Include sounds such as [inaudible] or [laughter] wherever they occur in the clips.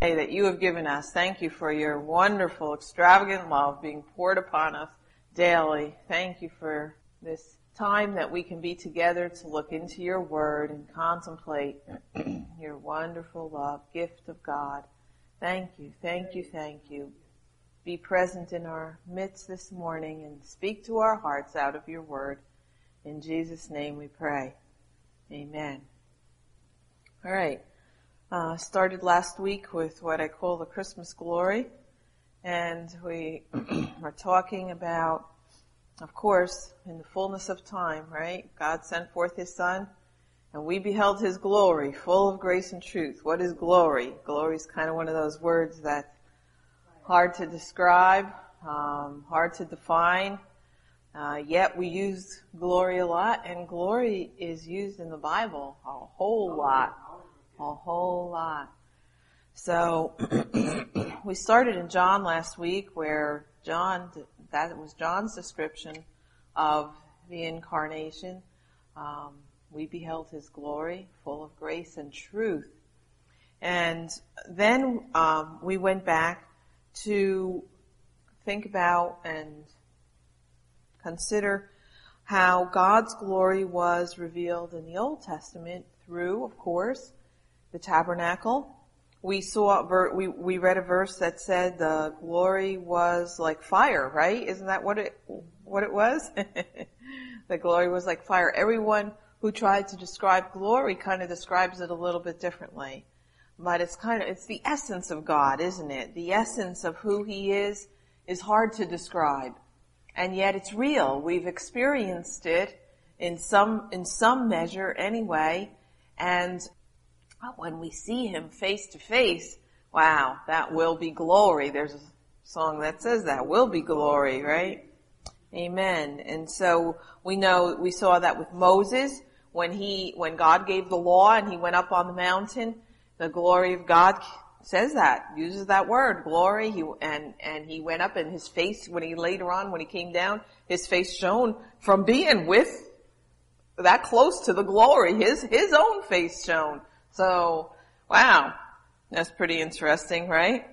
that you have given us. Thank you for your wonderful, extravagant love being poured upon us daily. Thank you for this time that we can be together to look into your word and contemplate [clears throat] your wonderful love, gift of God. Thank you, thank you, thank you. Be present in our midst this morning and speak to our hearts out of your word. In Jesus' name we pray. Amen. All right. Uh, started last week with what I call the Christmas glory, and we [clears throat] are talking about, of course, in the fullness of time, right? God sent forth His Son, and we beheld His glory, full of grace and truth. What is glory? Glory is kind of one of those words that hard to describe, um, hard to define. Uh, yet we use glory a lot, and glory is used in the Bible a whole lot a whole lot. So [clears throat] we started in John last week where John, that was John's description of the incarnation. Um, we beheld his glory, full of grace and truth. And then um, we went back to think about and consider how God's glory was revealed in the Old Testament through, of course, the tabernacle. We saw, we, we read a verse that said the glory was like fire, right? Isn't that what it, what it was? [laughs] the glory was like fire. Everyone who tried to describe glory kind of describes it a little bit differently. But it's kind of, it's the essence of God, isn't it? The essence of who He is is hard to describe. And yet it's real. We've experienced it in some, in some measure anyway. And but when we see him face to face, wow, that will be glory. There's a song that says that will be glory, right? Amen. And so we know, we saw that with Moses when he, when God gave the law and he went up on the mountain, the glory of God says that, uses that word, glory, he, and, and he went up and his face, when he later on, when he came down, his face shone from being with that close to the glory. His, his own face shone. So, wow, that's pretty interesting, right?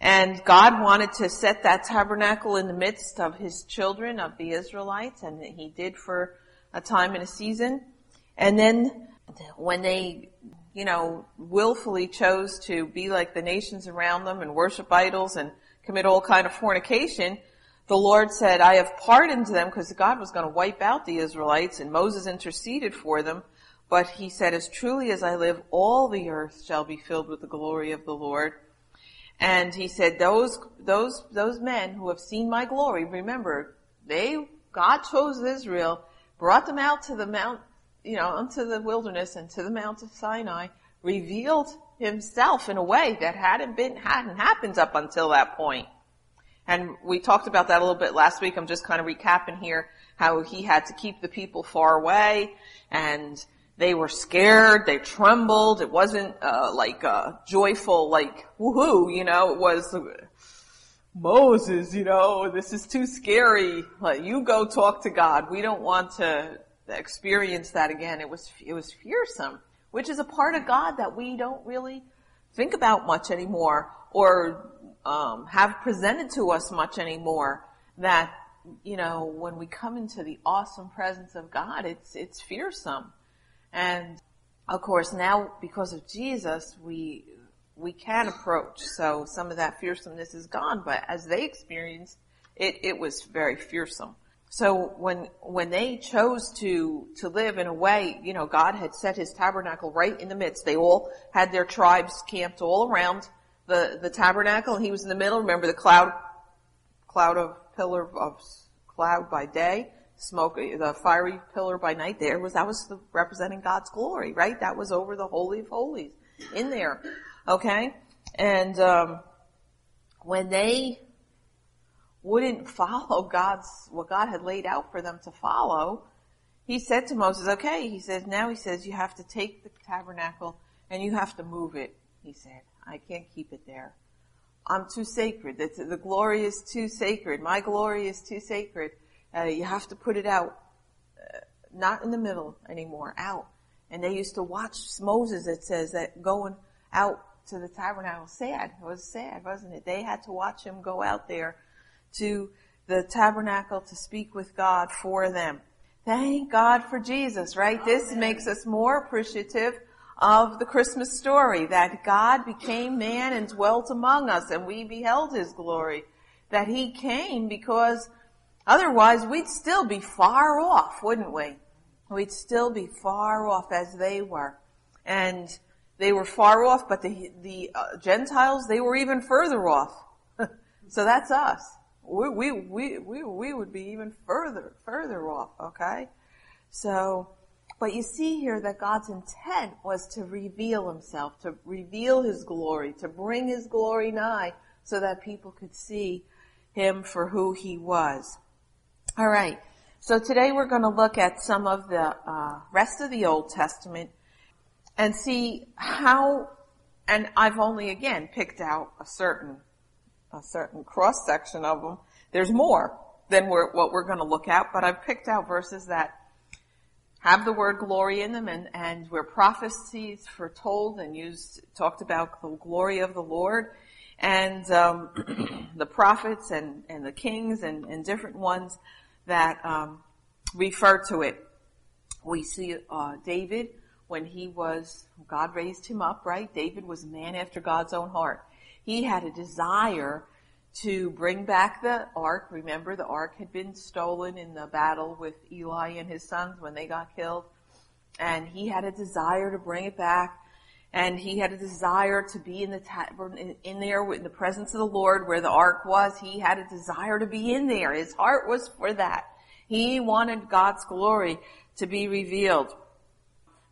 And God wanted to set that tabernacle in the midst of his children, of the Israelites, and he did for a time and a season. And then when they, you know, willfully chose to be like the nations around them and worship idols and commit all kind of fornication, the Lord said, I have pardoned them because God was going to wipe out the Israelites and Moses interceded for them. But he said, as truly as I live, all the earth shall be filled with the glory of the Lord. And he said, those, those, those men who have seen my glory, remember, they, God chose Israel, brought them out to the mount, you know, unto the wilderness and to the mount of Sinai, revealed himself in a way that hadn't been, hadn't happened up until that point. And we talked about that a little bit last week. I'm just kind of recapping here how he had to keep the people far away and they were scared, they trembled. It wasn't uh, like uh, joyful, like woohoo, you know. It was Moses, you know, this is too scary. Like you go talk to God. We don't want to experience that again. It was it was fearsome, which is a part of God that we don't really think about much anymore, or um, have presented to us much anymore. That you know, when we come into the awesome presence of God, it's it's fearsome. And of course now because of Jesus, we, we can approach. So some of that fearsomeness is gone, but as they experienced it, it was very fearsome. So when, when they chose to, to live in a way, you know, God had set his tabernacle right in the midst. They all had their tribes camped all around the, the tabernacle and he was in the middle. Remember the cloud, cloud of pillar of cloud by day smoke, the fiery pillar by night there was, that was the, representing God's glory, right? That was over the Holy of Holies in there. Okay? And, um, when they wouldn't follow God's, what God had laid out for them to follow, he said to Moses, okay, he says, now he says, you have to take the tabernacle and you have to move it. He said, I can't keep it there. I'm too sacred. The, the glory is too sacred. My glory is too sacred. Uh, you have to put it out, uh, not in the middle anymore, out. And they used to watch Moses, it says, that going out to the tabernacle. Sad. It was sad, wasn't it? They had to watch him go out there to the tabernacle to speak with God for them. Thank God for Jesus, right? This makes us more appreciative of the Christmas story that God became man and dwelt among us and we beheld his glory. That he came because otherwise we'd still be far off, wouldn't we? We'd still be far off as they were. And they were far off, but the, the uh, Gentiles, they were even further off. [laughs] so that's us we, we, we, we, we would be even further, further off, okay? So, but you see here that God's intent was to reveal himself, to reveal his glory, to bring his glory nigh so that people could see him for who he was. Alright, so today we're going to look at some of the uh, rest of the Old Testament and see how, and I've only again picked out a certain a certain cross section of them. There's more than we're, what we're going to look at, but I've picked out verses that have the word glory in them and, and where prophecies foretold and used, talked about the glory of the Lord. And um, [clears throat] the prophets and, and the kings and, and different ones that um, refer to it. We see uh, David when he was, God raised him up, right? David was a man after God's own heart he had a desire to bring back the ark. Remember, the ark had been stolen in the battle with Eli and his sons when they got killed. And he had a desire to bring it back. And he had a desire to be in the in, in there in the presence of the Lord where the ark was. He had a desire to be in there. His heart was for that. He wanted God's glory to be revealed.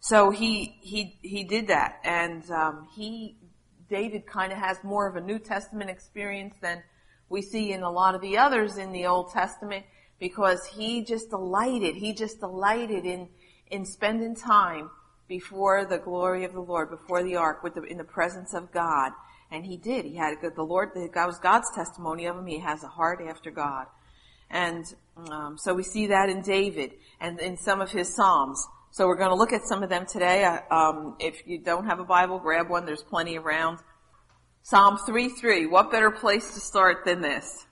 So he he he did that, and um, he David kind of has more of a New Testament experience than we see in a lot of the others in the Old Testament because he just delighted, he just delighted in, in spending time before the glory of the Lord, before the ark, the, in the presence of God. And he did. He had the Lord, that was God's testimony of him. He has a heart after God. And um, so we see that in David and in some of his Psalms. So we're going to look at some of them today. Uh, um, if you don't have a Bible, grab one. There's plenty around. Psalm 3:3. What better place to start than this?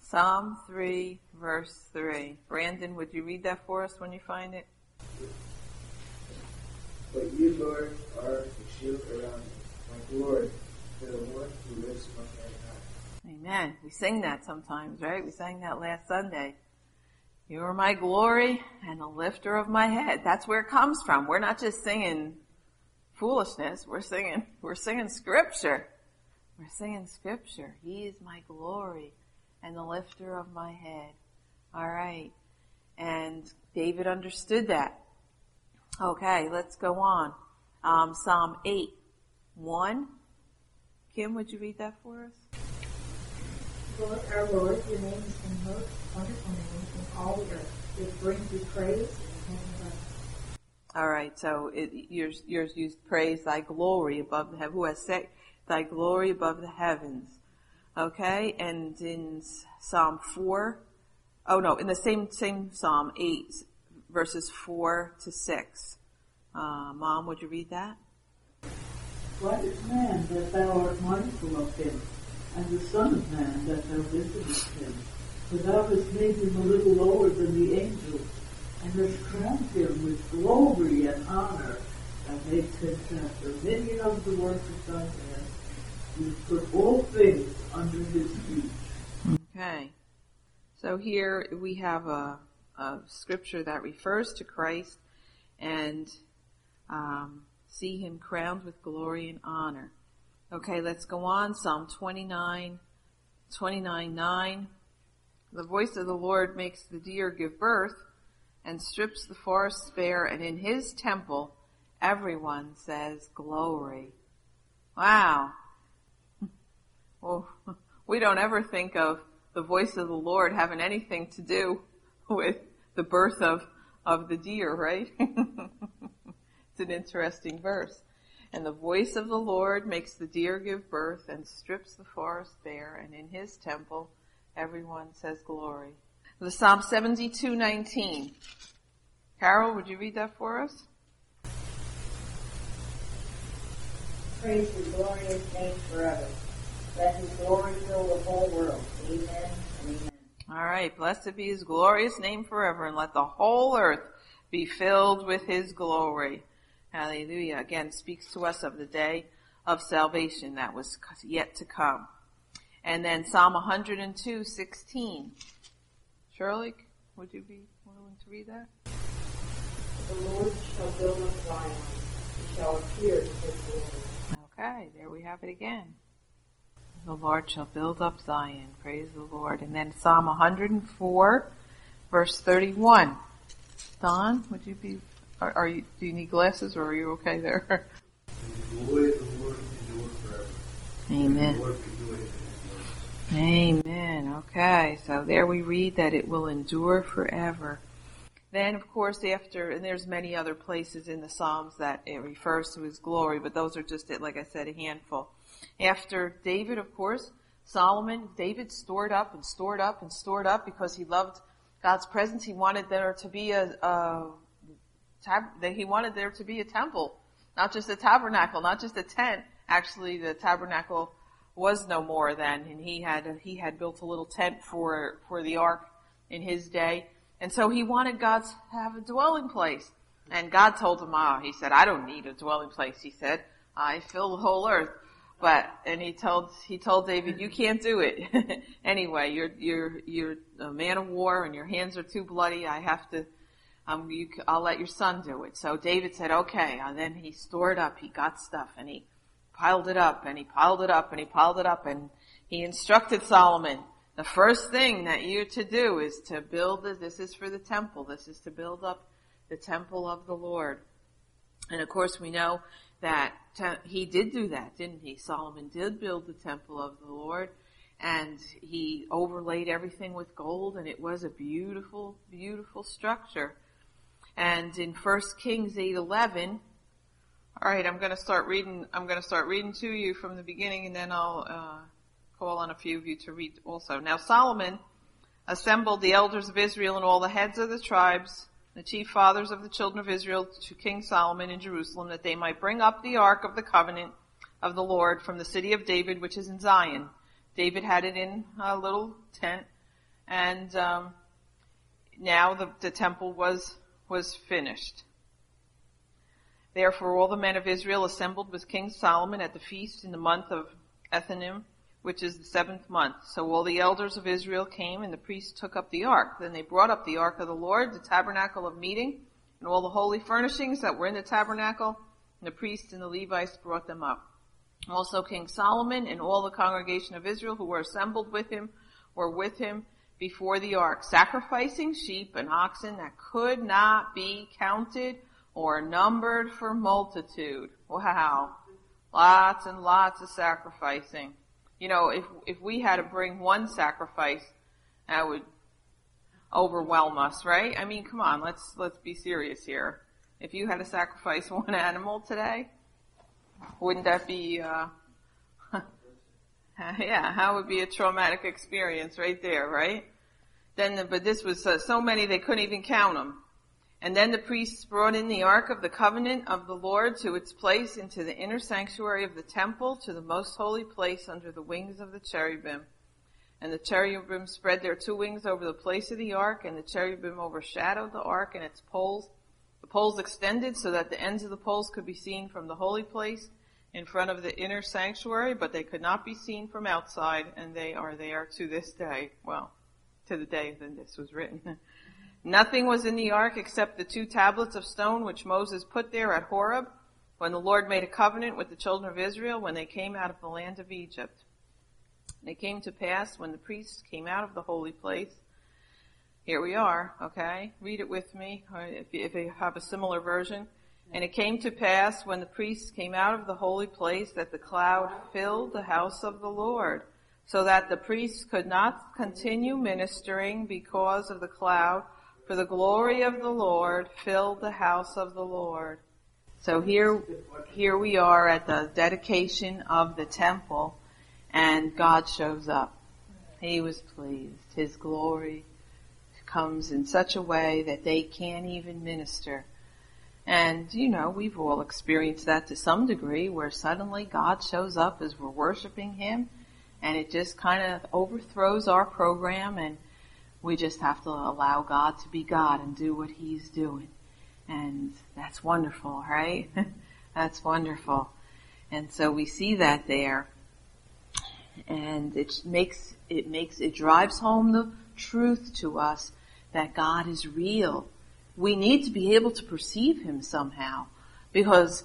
Psalm 3, verse 3. Brandon, would you read that for us when you find it? But you, Lord, are the shield around me, my glory, to the one who lives my high. Amen. We sing that sometimes, right? We sang that last Sunday. You are my glory and the lifter of my head. That's where it comes from. We're not just singing foolishness. We're singing, we're singing scripture. We're singing scripture. He is my glory and the lifter of my head. Alright. And David understood that. Okay, let's go on. Um, Psalm 8, 1. Kim, would you read that for us? Lord, our Lord, your name is the most wonderful name in all the earth. It brings you praise All right, so it, yours, yours used praise thy glory above the heaven. Who has set thy glory above the heavens? Okay, and in Psalm 4, oh no, in the same, same Psalm 8, verses 4 to 6. Uh, Mom, would you read that? What is man that thou art mindful of him? and the Son of Man that thou visitest him. For thou hast made him a little lower than the angels, and hast crowned him with glory and honor, and makes him have dominion of the work of thy hands. You put all things under his feet. Okay. So here we have a, a scripture that refers to Christ and um, see him crowned with glory and honor. Okay, let's go on. Psalm 29, 29, 9. The voice of the Lord makes the deer give birth and strips the forest bare, and in his temple everyone says glory. Wow. [laughs] Well, [laughs] we don't ever think of the voice of the Lord having anything to do with the birth of, of the deer, right? [laughs] it's an interesting verse. And the voice of the Lord makes the deer give birth and strips the forest bare, and in his temple everyone says glory. The Psalm 72:19. Carol, would you read that for us? Praise his glorious name forever. Let his glory fill the whole world. Amen amen. All right, blessed be his glorious name forever, and let the whole earth be filled with his glory. Hallelujah. Again, speaks to us of the day of salvation that was yet to come. And then Psalm 102, 16. Shirley, would you be willing to read that? The Lord shall build up Zion. He shall appear to his glory. Okay, there we have it again. The Lord shall build up Zion. Praise the Lord. And then Psalm 104, verse 31. Don, would you be, are, are you, do you need glasses or are you okay there? The glory of the Lord endure forever. Amen. The Lord can do anything. Amen. Okay, so there we read that it will endure forever. Then, of course, after, and there's many other places in the Psalms that it refers to his glory, but those are just, like I said, a handful. After David, of course, Solomon, David stored up and stored up and stored up because he loved God's presence. He wanted there to be a, a that he wanted there to be a temple, not just a tabernacle, not just a tent. Actually, the tabernacle was no more then, and he had he had built a little tent for for the ark in his day, and so he wanted God to have a dwelling place. And God told him, ah, he said, I don't need a dwelling place. He said, I fill the whole earth. But and he told he told David, you can't do it. [laughs] anyway, you're you're you're a man of war, and your hands are too bloody. I have to. Um, you, I'll let your son do it. So David said, okay. And then he stored up. He got stuff, and he piled it up, and he piled it up, and he piled it up, and he instructed Solomon. The first thing that you're to do is to build. The, this is for the temple. This is to build up the temple of the Lord. And of course, we know that he did do that, didn't he? Solomon did build the temple of the Lord and he overlaid everything with gold and it was a beautiful, beautiful structure. And in 1 Kings 8:11, all right, I'm going to start reading I'm going to start reading to you from the beginning and then I'll uh, call on a few of you to read also. Now Solomon assembled the elders of Israel and all the heads of the tribes the chief fathers of the children of Israel to King Solomon in Jerusalem that they might bring up the ark of the covenant of the Lord from the city of David, which is in Zion. David had it in a little tent, and um, now the, the temple was was finished. Therefore, all the men of Israel assembled with King Solomon at the feast in the month of Ethanim, which is the seventh month. So all the elders of Israel came and the priests took up the ark. Then they brought up the ark of the Lord, the tabernacle of meeting, and all the holy furnishings that were in the tabernacle, and the priests and the Levites brought them up. Also King Solomon and all the congregation of Israel who were assembled with him were with him before the ark, sacrificing sheep and oxen that could not be counted or numbered for multitude. Wow. Lots and lots of sacrificing you know, if if we had to bring one sacrifice, that would overwhelm us, right? I mean, come on, let's let's be serious here. If you had to sacrifice [laughs] one animal today, wouldn't that be uh [laughs] yeah, how would be a traumatic experience right there, right? Then, but this was uh, so many they couldn't even count them. And then the priests brought in the ark of the covenant of the Lord to its place into the inner sanctuary of the temple to the most holy place under the wings of the cherubim. And the cherubim spread their two wings over the place of the ark, and the cherubim overshadowed the ark and its poles. The poles extended so that the ends of the poles could be seen from the holy place in front of the inner sanctuary, but they could not be seen from outside, and they are there to this day. Well, to the day that this was written. [laughs] Nothing was in the ark except the two tablets of stone which Moses put there at Horeb when the Lord made a covenant with the children of Israel when they came out of the land of Egypt. And it came to pass when the priests came out of the holy place. Here we are, okay? Read it with me, if you, if you have a similar version. And it came to pass when the priests came out of the holy place that the cloud filled the house of the Lord, so that the priests could not continue ministering because of the cloud, for the glory of the Lord filled the house of the Lord. So here, here we are at the dedication of the temple and God shows up. He was pleased. His glory comes in such a way that they can't even minister. And, you know, we've all experienced that to some degree where suddenly God shows up as we're worshiping Him and it just kind of overthrows our program and we just have to allow God to be God and do what He's doing. And that's wonderful, right? [laughs] that's wonderful. And so we see that there. And it makes, it makes, it drives home the truth to us that God is real. We need to be able to perceive Him somehow because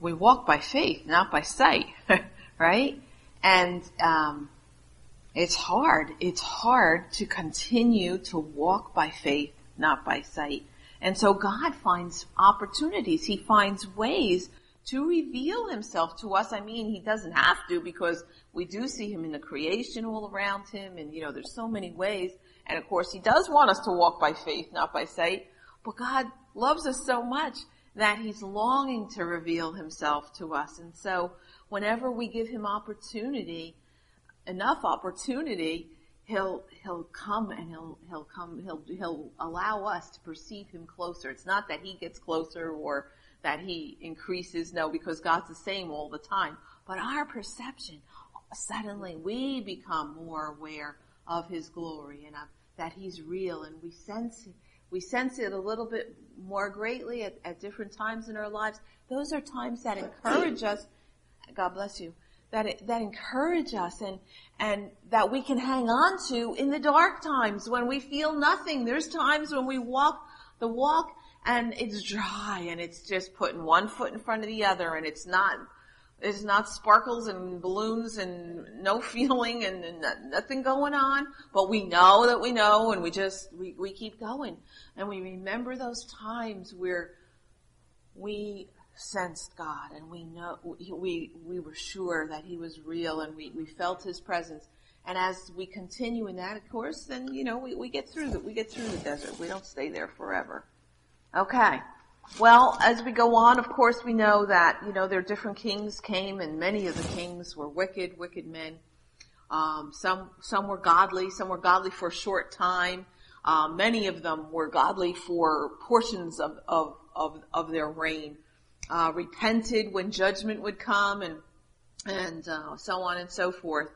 we walk by faith, not by sight, [laughs] right? And, um, it's hard. It's hard to continue to walk by faith, not by sight. And so God finds opportunities. He finds ways to reveal himself to us. I mean, he doesn't have to because we do see him in the creation all around him and you know, there's so many ways. And of course, he does want us to walk by faith, not by sight. But God loves us so much that he's longing to reveal himself to us. And so whenever we give him opportunity, enough opportunity, he'll he'll come and he'll he'll come he'll he'll allow us to perceive him closer. It's not that he gets closer or that he increases, no, because God's the same all the time. But our perception, suddenly we become more aware of his glory and of, that he's real and we sense. We sense it a little bit more greatly at, at different times in our lives. Those are times that encourage us. God bless you that that encourage us and and that we can hang on to in the dark times when we feel nothing. There's times when we walk the walk and it's dry and it's just putting one foot in front of the other and it's not it's not sparkles and balloons and no [laughs] feeling and, and nothing going on, but we know that we know and we just we, we keep going and we remember those times where we sensed God and we know, we, we were sure that He was real and we, we felt His presence. And as we continue in that, of course, then, you know, we, we get through the, we get through the desert. We don't stay there forever. Okay. Well, as we go on, of course, we know that, you know, there are different kings came and many of the kings were wicked, wicked men. Um, some, some were godly, some were godly for a short time. Um, many of them were godly for portions of, of, of, of their reign uh, repented when judgment would come and and uh, so on and so forth.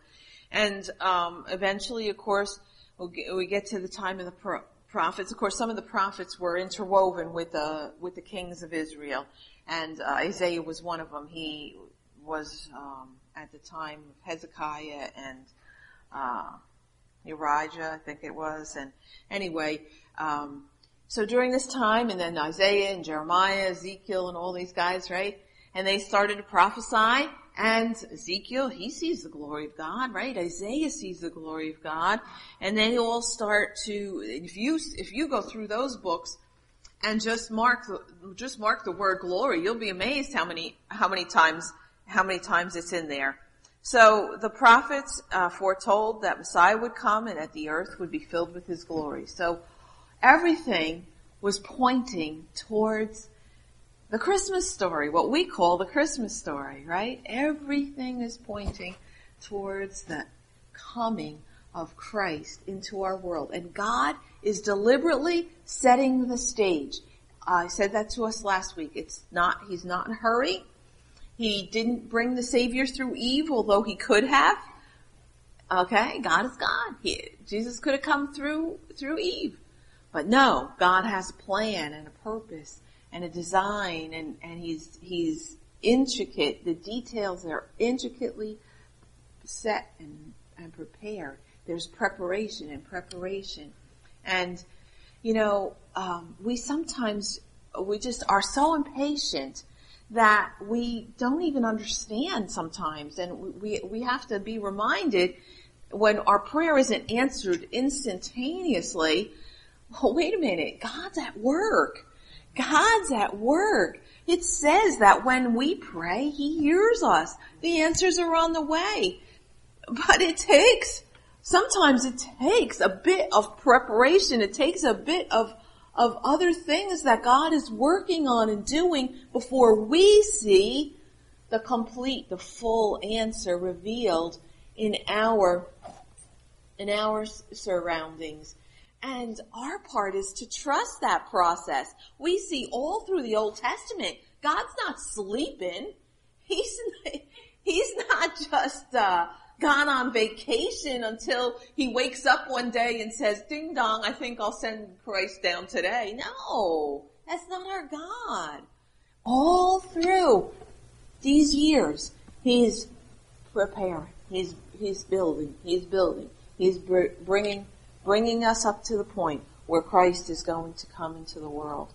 And um, eventually, of course, we'll get, we get to the time of the pro- prophets. Of course, some of the prophets were interwoven with the with the kings of Israel, and uh, Isaiah was one of them. He was um, at the time of Hezekiah and uh, Elijah, I think it was. And anyway, um, so during this time, and then Isaiah and Jeremiah, Ezekiel, and all these guys, right? And they started to prophesy, and Ezekiel, he sees the glory of God, right? Isaiah sees the glory of God, and they all start to, if you, if you go through those books, and just mark the, just mark the word glory, you'll be amazed how many, how many times, how many times it's in there. So the prophets uh, foretold that Messiah would come and that the earth would be filled with his glory. So everything was pointing towards the Christmas story, what we call the Christmas story, right? Everything is pointing towards the coming of Christ into our world. And God is deliberately setting the stage. I said that to us last week. It's not, He's not in a hurry. He didn't bring the Savior through Eve, although He could have. Okay, God is God. He, Jesus could have come through, through Eve. But no, God has a plan and a purpose and a design and, and he's, he's intricate. The details are intricately set and, and prepared. There's preparation and preparation. And, you know, um, we sometimes, we just are so impatient that we don't even understand sometimes. And we, we have to be reminded when our prayer isn't answered instantaneously, oh, wait a minute, God's at work. God's at work. It says that when we pray, He hears us. The answers are on the way. But it takes, sometimes it takes a bit of preparation. It takes a bit of, of other things that God is working on and doing before we see the complete, the full answer revealed in our, in our surroundings. And our part is to trust that process. We see all through the Old Testament, God's not sleeping. He's, [laughs] he's not just, uh, gone on vacation until he wakes up one day and says, ding dong, I think I'll send Christ down today. No, that's not our God. All through these years, he's preparing, he's, he's building, he's building, he's br- bringing, bringing us up to the point where Christ is going to come into the world.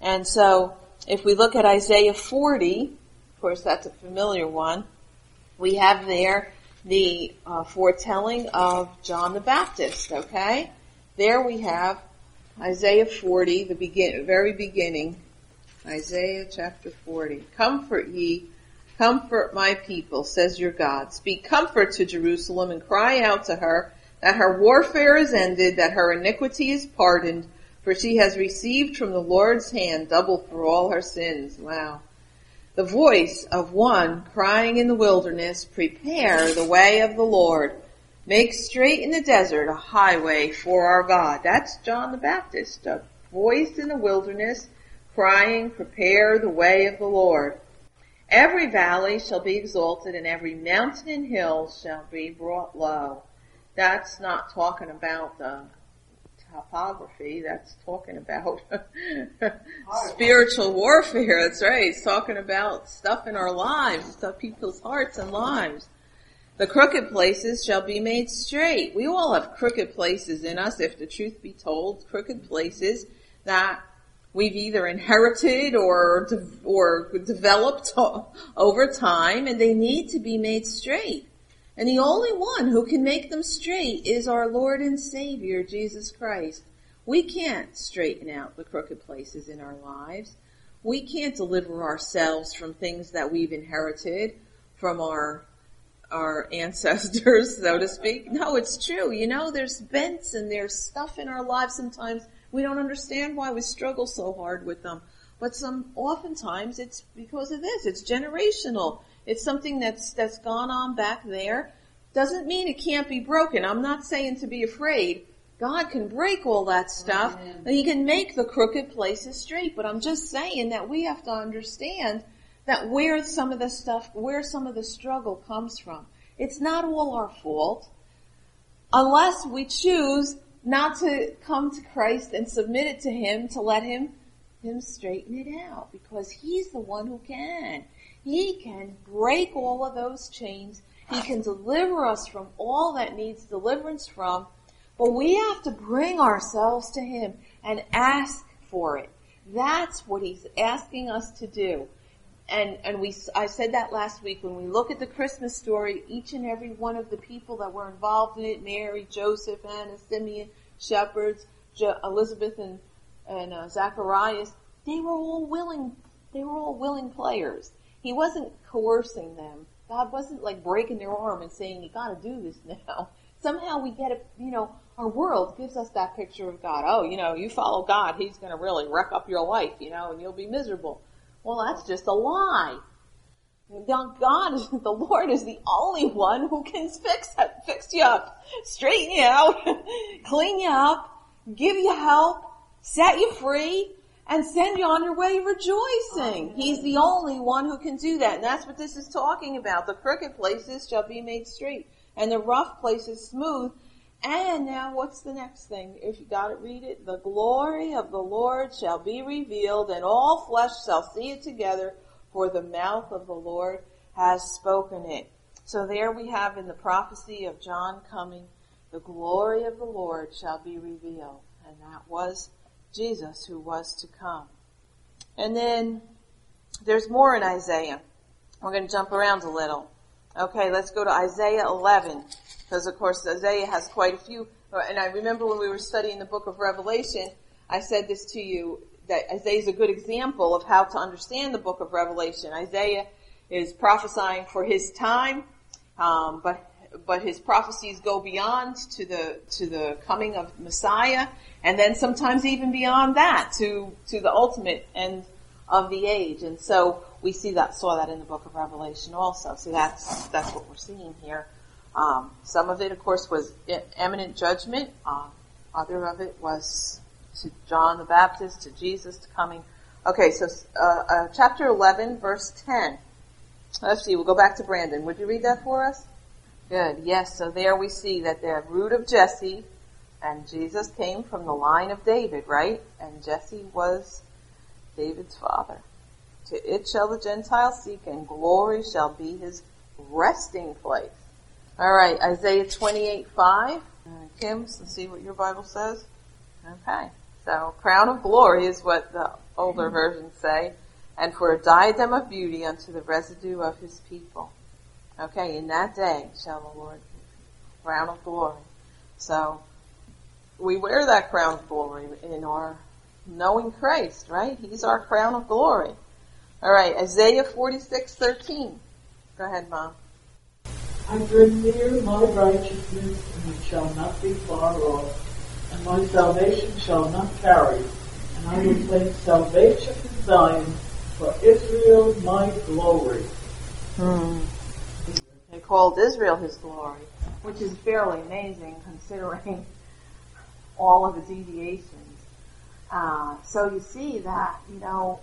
And so, if we look at Isaiah 40, of course that's a familiar one, we have there the uh, foretelling of John the Baptist, okay? There we have Isaiah 40, the begin, very beginning. Isaiah chapter 40. Comfort ye, comfort my people, says your God. Speak comfort to Jerusalem and cry out to her that her warfare is ended, that her iniquity is pardoned, for she has received from the Lord's hand double for all her sins. Wow the voice of one crying in the wilderness, prepare the way of the Lord. Make straight in the desert a highway for our God. That's John the Baptist, a voice in the wilderness crying, prepare the way of the Lord. Every valley shall be exalted and every mountain and hill shall be brought low. That's not talking about the topography. That's talking about [laughs] spiritual warfare. That's right. It's talking about stuff in our lives, stuff people's hearts and lives. The crooked places shall be made straight. We all have crooked places in us, if the truth be told, crooked places that we've either inherited or de- or developed [laughs] over time, and they need to be made straight. And the only one who can make them straight is our Lord and Savior, Jesus Christ. We can't straighten out the crooked places in our lives. We can't deliver ourselves from things that we've inherited from our our ancestors, [laughs] so to speak. No, it's true. You know, there's bents and there's stuff in our lives sometimes we don't understand why we struggle so hard with them. But some oftentimes it's because of this. It's generational. It's something that's, that's gone on back there. Doesn't mean it can't be broken. I'm not saying to be afraid. God can break all that stuff and He can make the crooked places straight. But I'm just saying that we have to understand that where some of the stuff, where some of the struggle comes from. It's not all our fault. Unless we choose not to come to Christ and submit it to Him to let Him, Him straighten it out because He's the one who can. He can break all of those chains. He can deliver us from all that needs deliverance from. But we have to bring ourselves to Him and ask for it. That's what He's asking us to do. And, and we, I said that last week, when we look at the Christmas story, each and every one of the people that were involved in it, Mary, Joseph, Anna, Simeon, shepherds, Elizabeth and, and uh, Zacharias, they were all willing, they were all willing players. He wasn't coercing them. God wasn't like breaking their arm and saying, you gotta do this now. [laughs] Somehow we get it, you know, our world gives us that picture of God. Oh, you know, you follow God, He's gonna really wreck up your life, you know, and you'll be miserable. Well, that's just a lie. God [laughs] the Lord is the only one who can fix fix you up, straighten you out, [laughs] clean you up, give you help, set you free, and send you on your way rejoicing. Oh, He's the only one who can do that. And that's what this is talking about. The crooked places shall be made straight and the rough places smooth. And now what's the next thing? If you got it, read it. The glory of the Lord shall be revealed and all flesh shall see it together for the mouth of the Lord has spoken it. So there we have in the prophecy of John coming, the glory of the Lord shall be revealed. And that was Jesus who was to come. And then there's more in Isaiah. We're going to jump around a little. Okay, let's go to Isaiah 11. Because of course Isaiah has quite a few, and I remember when we were studying the book of Revelation, I said this to you, that Isaiah is a good example of how to understand the book of Revelation. Isaiah is prophesying for his time, um, but but his prophecies go beyond to the to the coming of Messiah, and then sometimes even beyond that to to the ultimate end of the age. And so we see that saw that in the book of Revelation also. So that's that's what we're seeing here. Um, some of it, of course, was imminent judgment. Um, Other of it was to John the Baptist, to Jesus to coming. Okay, so uh, uh, chapter 11, verse 10. Let's see, we'll go back to Brandon. Would you read that for us? Good, yes, so there we see that the root of Jesse, and Jesus came from the line of David, right? And Jesse was David's father. To it shall the Gentiles seek, and glory shall be his resting place. All right, Isaiah 28, 5. Uh, Kim, let's see what your Bible says. Okay. So, crown of glory is what the older versions say, and for a diadem of beauty unto the residue of his people. Okay, in that day shall the Lord crown of glory. So, we wear that crown of glory in our knowing Christ, right? He's our crown of glory. All right, Isaiah 46:13. Go ahead, Mom. I bring near my righteousness, and it shall not be far off, and my salvation shall not tarry, and I will place salvation in Zion for Israel my glory. Hmm. Called Israel his glory, which is fairly amazing considering [laughs] all of the deviations. Uh, so you see that, you know,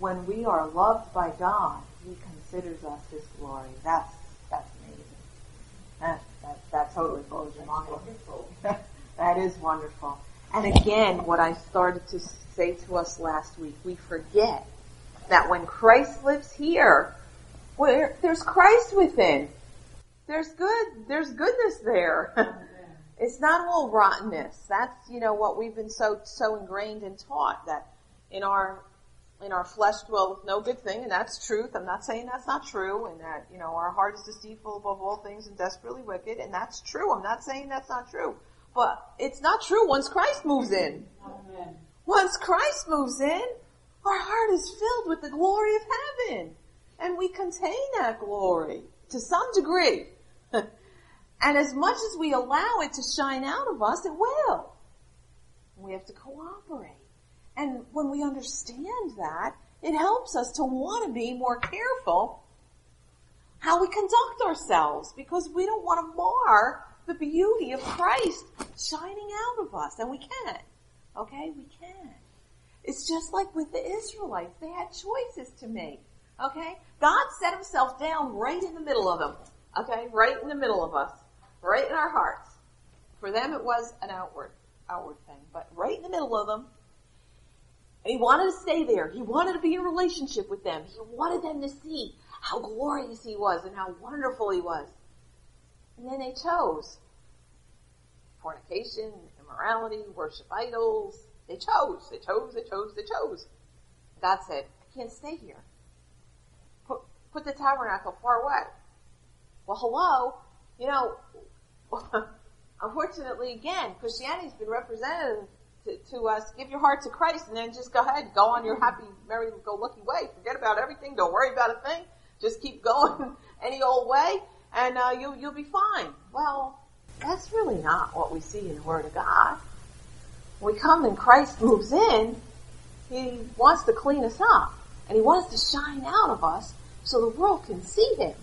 when we are loved by God, He considers us His glory. That's that's amazing. That that, that totally blows your mind. [laughs] that is wonderful. And again, what I started to say to us last week, we forget that when Christ lives here, where there's Christ within, there's good, there's goodness there. [laughs] it's not all rottenness. That's you know what we've been so so ingrained and taught that in our in our flesh dwelleth no good thing, and that's truth. I'm not saying that's not true, and that, you know, our heart is deceitful above all things and desperately wicked, and that's true. I'm not saying that's not true. But it's not true once Christ moves in. Amen. Once Christ moves in, our heart is filled with the glory of heaven. And we contain that glory to some degree. And as much as we allow it to shine out of us, it will. We have to cooperate. And when we understand that, it helps us to want to be more careful how we conduct ourselves because we don't want to mar the beauty of Christ shining out of us. And we can. Okay? We can. It's just like with the Israelites. They had choices to make. Okay? God set himself down right in the middle of them. Okay? Right in the middle of us. Right in our hearts. For them it was an outward, outward thing. But right in the middle of them, and he wanted to stay there. He wanted to be in relationship with them. He wanted them to see how glorious he was and how wonderful he was. And then they chose fornication, immorality, worship idols. They chose, they chose, they chose, they chose. God said, I can't stay here. Put, put the tabernacle far away. Well, hello, you know, [laughs] unfortunately again, Christianity's been represented to, to us, give your heart to Christ, and then just go ahead, go on your happy, merry-go-lucky way. Forget about everything. Don't worry about a thing. Just keep [laughs] going any old way, and uh, you you'll be fine. Well, that's really not what we see in the Word of God. When we come and Christ moves in, He wants to clean us up, and He wants to shine out of us so the world can see Him.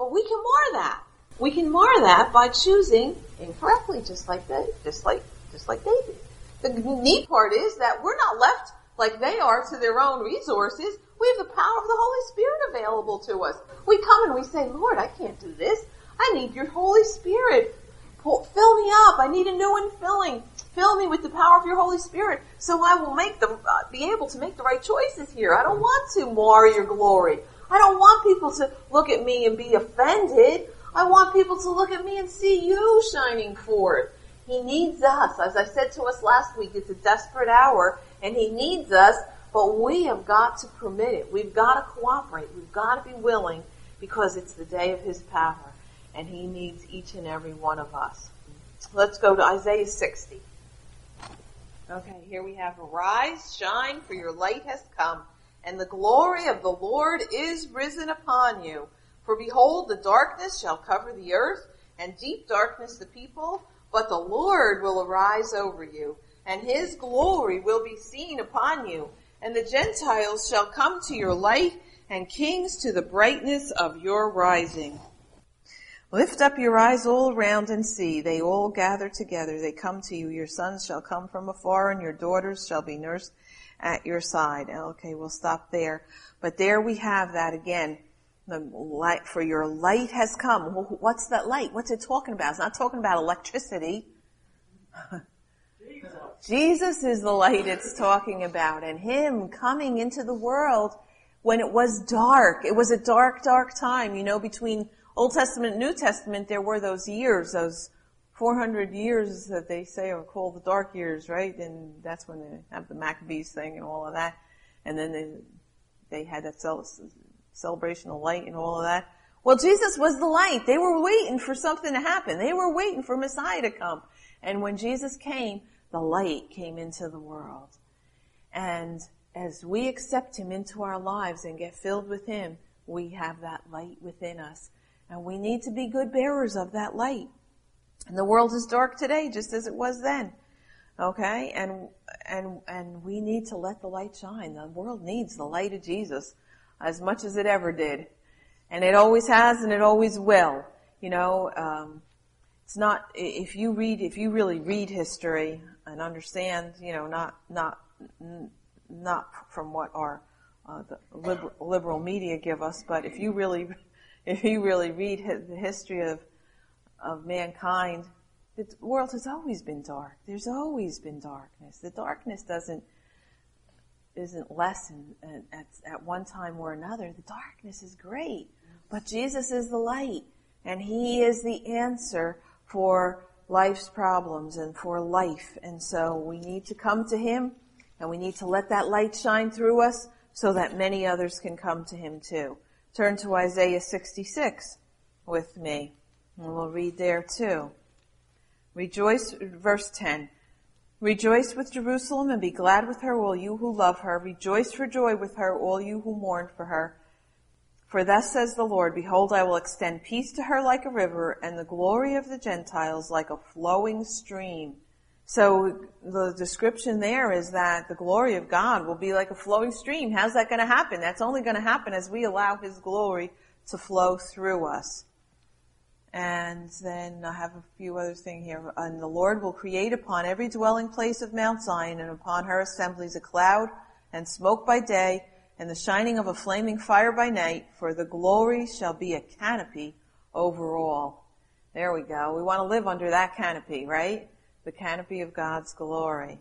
But we can mar that. We can mar that by choosing incorrectly, just like that, just like just like David. The neat part is that we're not left like they are to their own resources. We have the power of the Holy Spirit available to us. We come and we say, Lord, I can't do this. I need your Holy Spirit. Fill me up. I need a new infilling. Fill me with the power of your Holy Spirit so I will make them, uh, be able to make the right choices here. I don't want to mar your glory. I don't want people to look at me and be offended. I want people to look at me and see you shining forth. He needs us. As I said to us last week, it's a desperate hour and he needs us, but we have got to permit it. We've got to cooperate. We've got to be willing because it's the day of his power and he needs each and every one of us. Let's go to Isaiah 60. Okay, here we have Arise, shine, for your light has come, and the glory of the Lord is risen upon you. For behold, the darkness shall cover the earth, and deep darkness the people, but the Lord will arise over you, and his glory will be seen upon you, and the Gentiles shall come to your light, and kings to the brightness of your rising. Lift up your eyes all around and see. They all gather together. They come to you. Your sons shall come from afar and your daughters shall be nursed at your side. Okay, we'll stop there. But there we have that again. The light, for your light has come. What's that light? What's it talking about? It's not talking about electricity. Jesus is the light it's talking about and Him coming into the world when it was dark. It was a dark, dark time, you know, between Old Testament and New Testament, there were those years, those 400 years that they say are called the dark years, right? And that's when they have the Maccabees thing and all of that. And then they, they had that celebration of light and all of that. Well, Jesus was the light. They were waiting for something to happen. They were waiting for Messiah to come. And when Jesus came, the light came into the world. And as we accept Him into our lives and get filled with Him, we have that light within us. And we need to be good bearers of that light. And the world is dark today, just as it was then. Okay? And, and, and we need to let the light shine. The world needs the light of Jesus as much as it ever did. And it always has and it always will. You know, um, it's not, if you read, if you really read history and understand, you know, not, not, not from what our uh, the liberal, liberal media give us, but if you really, [laughs] if you really read the history of of mankind, the world has always been dark. There's always been darkness. The darkness doesn't isn't less in, at, at one time or another. The darkness is great, but Jesus is the light, and He is the answer for life's problems and for life. And so we need to come to Him and we need to let that light shine through us so that many others can come to him too. Turn to Isaiah 66 with me, and we'll read there too. Rejoice, verse 10. Rejoice with Jerusalem and be glad with her, all you who love her. Rejoice for joy with her, all you who mourn for her. For thus says the Lord, Behold, I will extend peace to her like a river, and the glory of the Gentiles like a flowing stream. So the description there is that the glory of God will be like a flowing stream. How's that going to happen? That's only going to happen as we allow His glory to flow through us. And then I have a few other things here. And the Lord will create upon every dwelling place of Mount Zion and upon her assemblies a cloud and smoke by day and the shining of a flaming fire by night, for the glory shall be a canopy over all. There we go. We want to live under that canopy, right? the canopy of God's glory.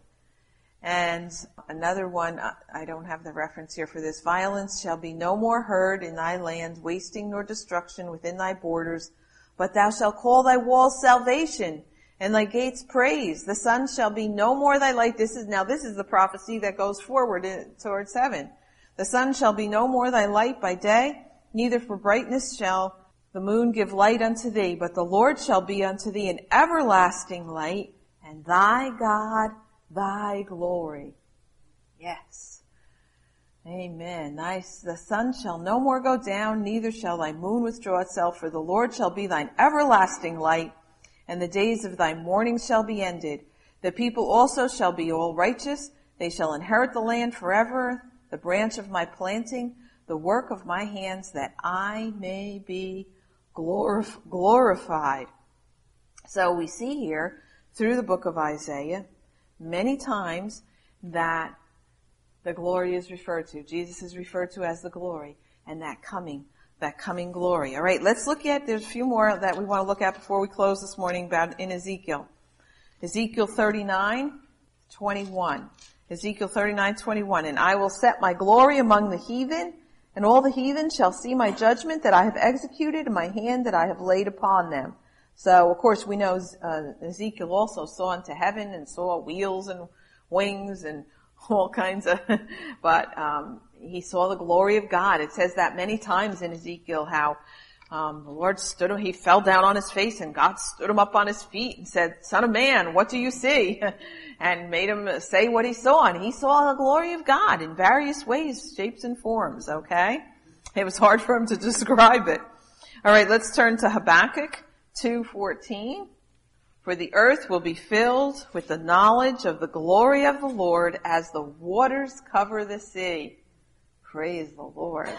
And another one, I don't have the reference here for this. Violence shall be no more heard in thy land, wasting nor destruction within thy borders. But thou shalt call thy walls salvation and thy gates praise. The sun shall be no more thy light. This is, now this is the prophecy that goes forward in, towards heaven. The sun shall be no more thy light by day, neither for brightness shall the moon give light unto thee, but the Lord shall be unto thee an everlasting light and thy God, thy glory. Yes. Amen. Nice. The sun shall no more go down, neither shall thy moon withdraw itself, for the Lord shall be thine everlasting light, and the days of thy mourning shall be ended. The people also shall be all righteous. They shall inherit the land forever, the branch of my planting, the work of my hands, that I may be glorif- glorified. So we see here through the book of Isaiah many times that the glory is referred to. Jesus is referred to as the glory and that coming, that coming glory. All right, let's look at, there's a few more that we want to look at before we close this morning about in Ezekiel. Ezekiel 39, 21. Ezekiel 39, 21. And I will set my glory among the heathen, and all the heathen shall see my judgment that I have executed and my hand that I have laid upon them. So, of course, we know uh, Ezekiel also saw into heaven and saw wheels and wings and all kinds of, [laughs] but um, he saw the glory of God. It says that many times in Ezekiel how um, the Lord stood him, he fell down on his face and God stood him up on his feet and said, son of man, what do you see? [laughs] and made him say what he saw. And he saw the glory of God in various ways, shapes and forms, okay? It was hard for him to [laughs] describe it. Alright, let's turn to Habakkuk. 2:14 For the earth will be filled with the knowledge of the glory of the Lord as the waters cover the sea. Praise the Lord.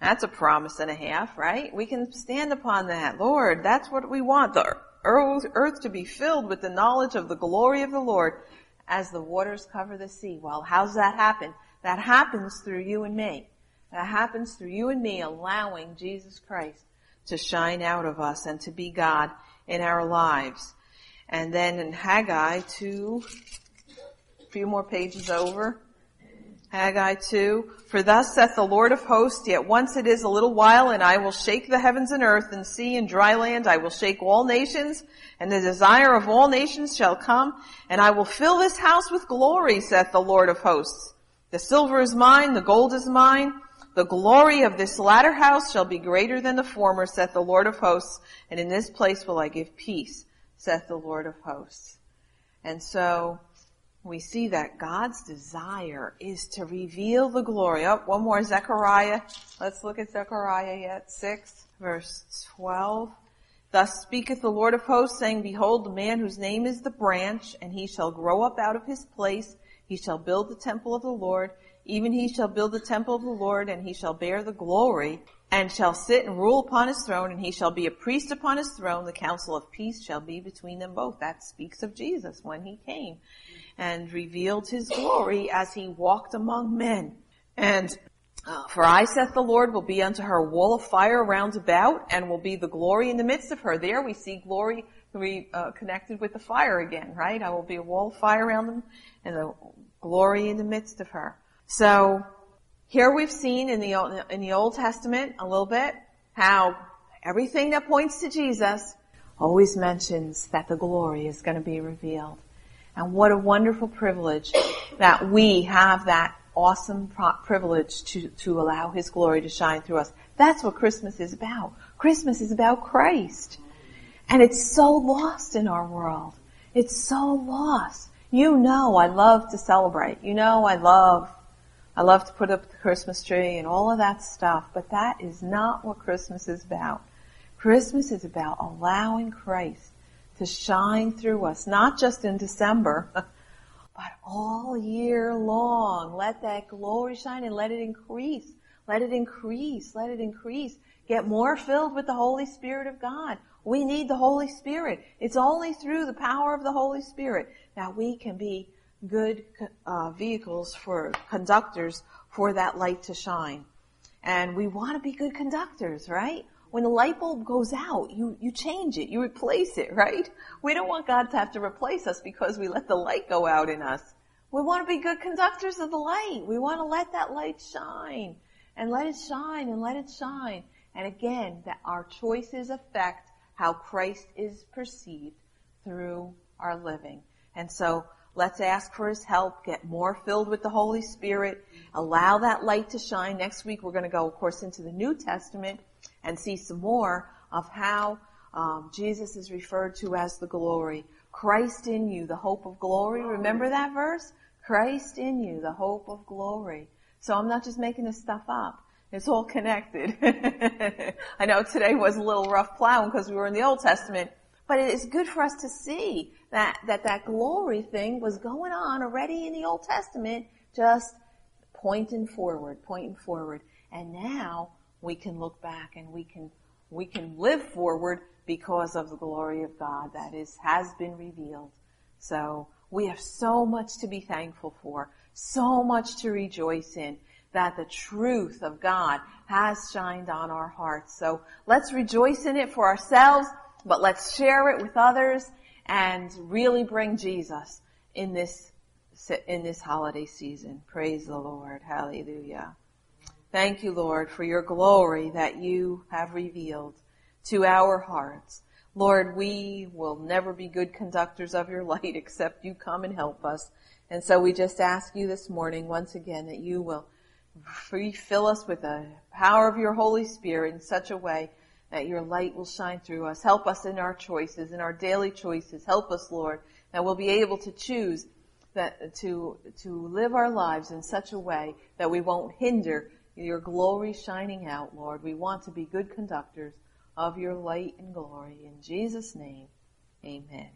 That's a promise and a half, right? We can stand upon that. Lord, that's what we want. The earth, to be filled with the knowledge of the glory of the Lord as the waters cover the sea. Well, how's that happen? That happens through you and me. That happens through you and me allowing Jesus Christ to shine out of us and to be God in our lives. And then in Haggai 2, a few more pages over, Haggai 2, For thus saith the Lord of hosts, yet once it is a little while, and I will shake the heavens and earth, and sea and dry land, I will shake all nations, and the desire of all nations shall come, and I will fill this house with glory, saith the Lord of hosts. The silver is mine, the gold is mine, the glory of this latter house shall be greater than the former, saith the Lord of hosts, and in this place will I give peace, saith the Lord of hosts. And so, we see that God's desire is to reveal the glory. Up, oh, one more, Zechariah. Let's look at Zechariah yet, 6, verse 12. Thus speaketh the Lord of hosts, saying, Behold, the man whose name is the branch, and he shall grow up out of his place. He shall build the temple of the Lord. Even he shall build the temple of the Lord, and he shall bear the glory, and shall sit and rule upon his throne, and he shall be a priest upon his throne. The counsel of peace shall be between them both. That speaks of Jesus when he came and revealed his glory as he walked among men. And uh, for I, saith the Lord, will be unto her a wall of fire round about, and will be the glory in the midst of her. There we see glory re, uh, connected with the fire again, right? I will be a wall of fire around them, and the glory in the midst of her. So here we've seen in the in the Old Testament a little bit how everything that points to Jesus always mentions that the glory is going to be revealed. And what a wonderful privilege that we have that awesome privilege to, to allow His glory to shine through us. That's what Christmas is about. Christmas is about Christ. And it's so lost in our world. It's so lost. You know I love to celebrate. You know I love, I love to put up the Christmas tree and all of that stuff, but that is not what Christmas is about. Christmas is about allowing Christ to shine through us, not just in December, [laughs] but all year long. Let that glory shine and let it increase. Let it increase. Let it increase. Get more filled with the Holy Spirit of God. We need the Holy Spirit. It's only through the power of the Holy Spirit that we can be good uh, vehicles for conductors for that light to shine. And we want to be good conductors, right? when the light bulb goes out, you, you change it, you replace it, [laughs] right? We don't want God to have to replace us because we let the light go out in us. We want to be good conductors of the light. We want to let that light shine and let it shine and let it shine. And again, that our choices affect how Christ is perceived through our living. And so let's ask for his help, get more filled with the Holy Spirit, allow that light to shine. Next week we're going to go, of course, into the New Testament and see some more of how um, Jesus is referred to as the glory. Christ in you, the hope of glory. Remember that verse? Christ in you, the hope of glory. So I'm not just making this stuff up. It's all connected. [laughs] I know today was a little rough plowing because we were in the Old Testament, but it is good for us to see that, that that glory thing was going on already in the Old Testament, just pointing forward, pointing forward. And now we can look back and we can we can live forward because of the glory of God that is has been revealed. So we have so much to be thankful for, so much to rejoice in that the truth of God has shined on our hearts. So let's rejoice in it for ourselves, but let's share it with others and really bring Jesus in this in this holiday season. Praise the Lord. Hallelujah. Thank you, Lord, for your glory that you have revealed to our hearts. Lord, we will never be good conductors of your [laughs] light except you come and help us. And so we just ask you this morning once again that you will refill us with the power of your Holy Spirit in such a way that your light will shine through us. Help us in our choices, in our daily choices. Help us, Lord, that we'll be able to choose that to to live our lives in such a way that we won't hinder your glory shining out, Lord. We want to be good conductors of your light and glory. In Jesus' name, amen.